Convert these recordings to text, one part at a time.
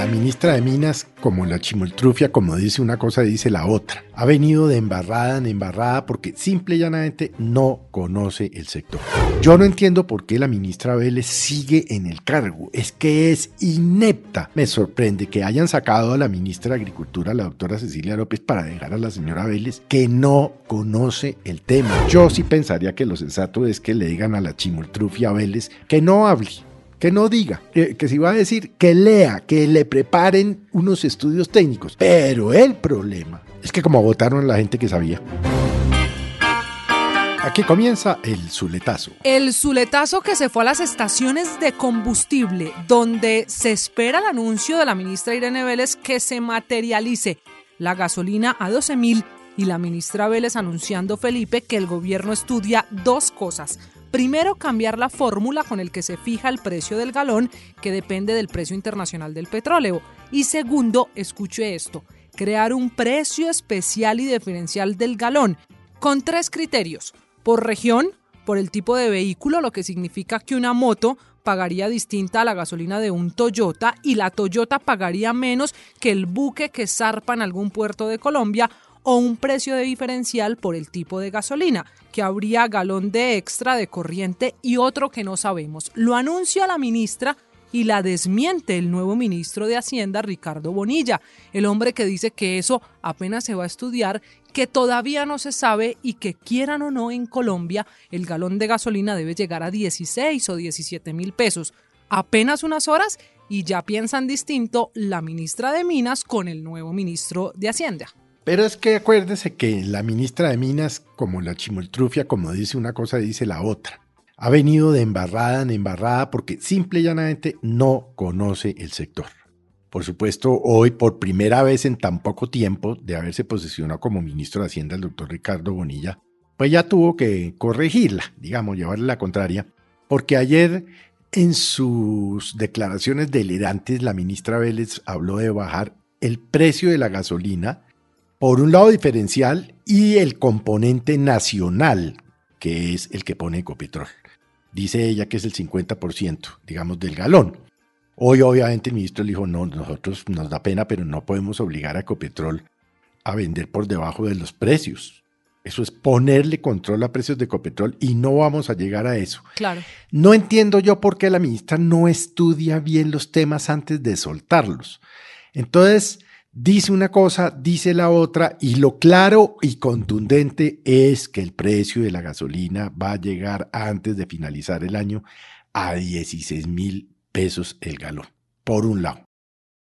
La ministra de Minas, como la chimoltrufia, como dice una cosa, dice la otra. Ha venido de embarrada en embarrada porque simple y llanamente no conoce el sector. Yo no entiendo por qué la ministra Vélez sigue en el cargo. Es que es inepta. Me sorprende que hayan sacado a la ministra de Agricultura, la doctora Cecilia López, para dejar a la señora Vélez que no conoce el tema. Yo sí pensaría que lo sensato es que le digan a la chimoltrufia Vélez que no hable que no diga, que, si va a decir, que lea, que le preparen unos estudios técnicos. Pero el problema es que como votaron la gente que sabía. Aquí comienza el zuletazo. El zuletazo que se fue a las estaciones de combustible, donde se espera el anuncio de la ministra Irene Vélez que se materialice la gasolina a 12 mil y la ministra Vélez anunciando Felipe que el gobierno estudia dos cosas. Primero, cambiar la fórmula con el que se fija el precio del galón, que depende del precio internacional del petróleo. Y segundo, escuche esto, crear un precio especial y diferencial del galón, con tres criterios. Por región, por el tipo de vehículo, lo que significa que una moto pagaría distinta a la gasolina de un Toyota y la Toyota pagaría menos que el buque que zarpa en algún puerto de Colombia o un precio de diferencial por el tipo de gasolina, que habría galón de extra de corriente y otro que no sabemos. Lo anuncia la ministra y la desmiente el nuevo ministro de Hacienda, Ricardo Bonilla, el hombre que dice que eso apenas se va a estudiar, que todavía no se sabe y que quieran o no en Colombia, el galón de gasolina debe llegar a 16 o 17 mil pesos. Apenas unas horas y ya piensan distinto la ministra de Minas con el nuevo ministro de Hacienda. Pero es que acuérdese que la ministra de Minas, como la chimoltrufia, como dice una cosa, dice la otra. Ha venido de embarrada en embarrada porque simple y llanamente no conoce el sector. Por supuesto, hoy, por primera vez en tan poco tiempo de haberse posicionado como ministro de Hacienda el doctor Ricardo Bonilla, pues ya tuvo que corregirla, digamos, llevarle la contraria, porque ayer en sus declaraciones delirantes la ministra Vélez habló de bajar el precio de la gasolina por un lado diferencial y el componente nacional, que es el que pone Ecopetrol. Dice ella que es el 50%, digamos, del galón. Hoy obviamente el ministro le dijo, no, nosotros nos da pena, pero no podemos obligar a Ecopetrol a vender por debajo de los precios. Eso es ponerle control a precios de Ecopetrol y no vamos a llegar a eso. Claro. No entiendo yo por qué la ministra no estudia bien los temas antes de soltarlos. Entonces, dice una cosa, dice la otra, y lo claro y contundente es que el precio de la gasolina va a llegar antes de finalizar el año a 16 mil pesos el galón, por un lado.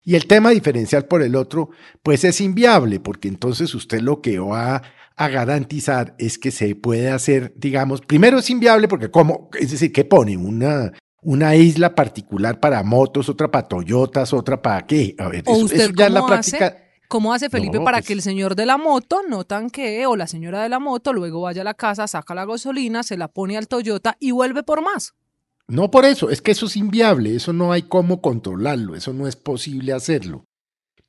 Y el tema diferencial por el otro, pues es inviable, porque entonces usted lo que va a garantizar es que se puede hacer, digamos, primero es inviable porque como, es decir, ¿qué pone? Una, una isla particular para motos, otra para Toyotas, otra para qué. A ver, ¿O eso, usted eso ya la cómo práctica. hace? ¿Cómo hace Felipe No, para pues- que el señor de la moto no tanquee o la señora de la moto luego vaya a la casa, saca la gasolina, se la pone al Toyota y vuelve por más? No por eso, es que eso es inviable, eso no hay cómo controlarlo, eso no es posible hacerlo.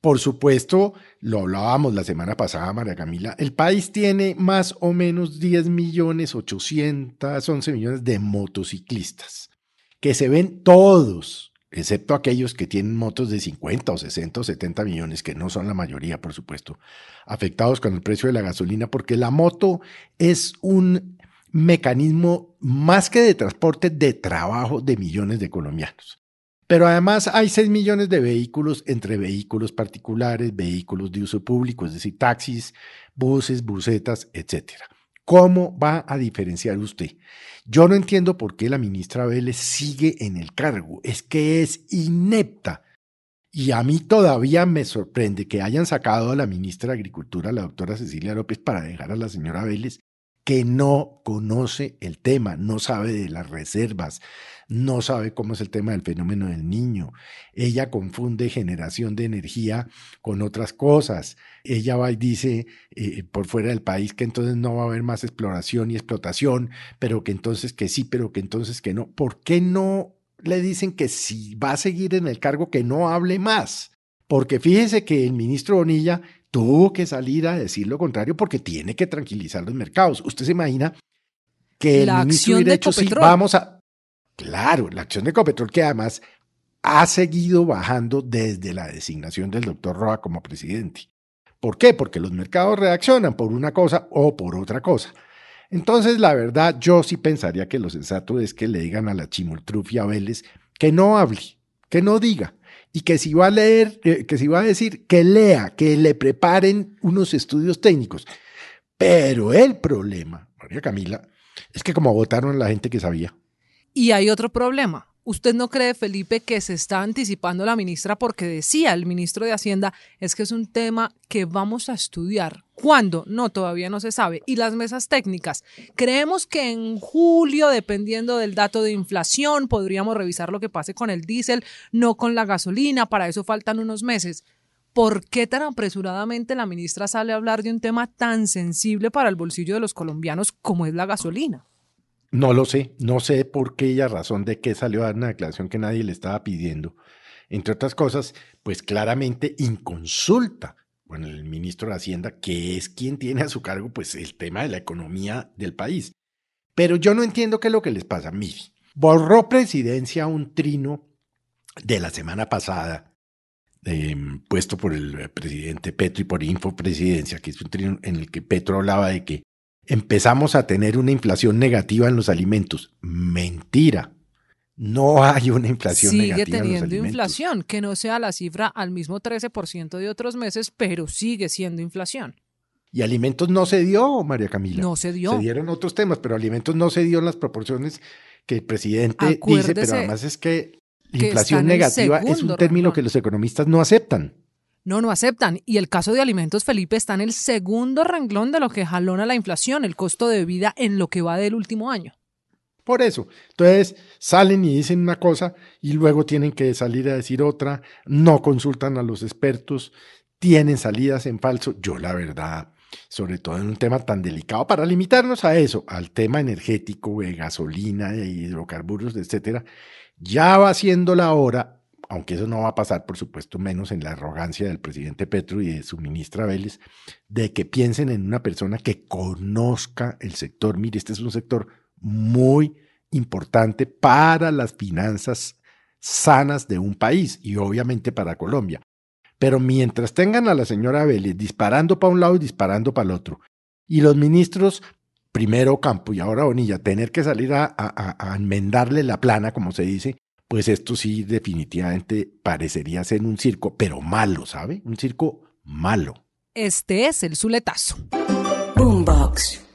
Por supuesto, lo hablábamos la semana pasada, María Camila, el país tiene más o menos 10 millones 811 millones de motociclistas, que se ven todos, excepto aquellos que tienen motos de 50 o 60 o 70 millones, que no son la mayoría, por supuesto, afectados con el precio de la gasolina, porque la moto es un mecanismo más que de transporte, de trabajo de millones de colombianos. Pero además hay 6 millones de vehículos entre vehículos particulares, vehículos de uso público, es decir, taxis, buses, busetas, etc. ¿Cómo va a diferenciar usted? Yo no entiendo por qué la ministra Vélez sigue en el cargo. Es que es inepta. Y a mí todavía me sorprende que hayan sacado a la ministra de Agricultura, la doctora Cecilia López, para dejar a la señora Vélez que no conoce el tema, no sabe de las reservas, no sabe cómo es el tema del fenómeno del niño. Ella confunde generación de energía con otras cosas. Ella va y dice eh, por fuera del país que entonces no va a haber más exploración y explotación, pero que entonces que sí, pero que entonces que no. ¿Por qué no le dicen que si va a seguir en el cargo que no hable más? Porque fíjese que el ministro Bonilla tuvo que salir a decir lo contrario porque tiene que tranquilizar los mercados. Usted se imagina que el ministro hubiera dicho, sí, vamos a, Claro, la acción de Ecopetrol que además ha seguido bajando desde la designación del doctor Roa como presidente. ¿Por qué? Porque los mercados reaccionan por una cosa o por otra cosa. Entonces, la verdad, yo sí pensaría que lo sensato es que le digan a la Chimoltrufia Vélez que no hable, que no diga, y que si va a leer, que si va a decir, que lea, que le preparen unos estudios técnicos. Pero el problema, María Camila, es que como votaron la gente que sabía. Y hay otro problema. ¿Usted no cree, Felipe, que se está anticipando la ministra porque decía el ministro de Hacienda es que es un tema que vamos a estudiar? ¿Cuándo? No, todavía no se sabe. ¿Y las mesas técnicas? Creemos que en julio, dependiendo del dato de inflación, podríamos revisar lo que pase con el diésel, no con la gasolina. Para eso faltan unos meses. ¿Por qué tan apresuradamente la ministra sale a hablar de un tema tan sensible para el bolsillo de los colombianos como es la gasolina? No lo sé, no sé por qué ella razón de que salió a dar una declaración que nadie le estaba pidiendo. Entre otras cosas, pues claramente inconsulta con el ministro de Hacienda, que es quien tiene a su cargo pues el tema de la economía del país. Pero yo no entiendo qué es lo que les pasa. Mire, borró presidencia un trino de la semana pasada, em, puesto por el presidente Petro y por Infopresidencia, que es un trino en el que Petro hablaba de que empezamos a tener una inflación negativa en los alimentos. Mentira. No hay una inflación negativa. Sigue teniendo inflación, que no sea la cifra al mismo 13% de otros meses, pero sigue siendo inflación. Y alimentos no se dio, María Camila. No se dio. Se dieron otros temas, pero alimentos no se dio en las proporciones que el presidente dice, pero además es que la inflación negativa es un término que los economistas no aceptan. No, no aceptan. Y el caso de alimentos, Felipe, está en el segundo renglón de lo que jalona la inflación, el costo de vida en lo que va del último año. Por eso. Entonces salen y dicen una cosa y luego tienen que salir a decir otra, no consultan a los expertos, tienen salidas en falso. Yo la verdad, sobre todo en un tema tan delicado, para limitarnos a eso, al tema energético, de gasolina, de hidrocarburos, etcétera, ya va siendo la hora aunque eso no va a pasar, por supuesto, menos en la arrogancia del presidente Petro y de su ministra Vélez, de que piensen en una persona que conozca el sector. Mire, este es un sector muy importante para las finanzas sanas de un país y obviamente para Colombia. Pero mientras tengan a la señora Vélez disparando para un lado y disparando para el otro, y los ministros, primero Campo y ahora Bonilla, tener que salir a, a enmendarle la plana, como se dice, pues esto sí definitivamente parecería ser un circo, pero malo, ¿sabe? Un circo malo. Este es el Zuletazo. Boombox.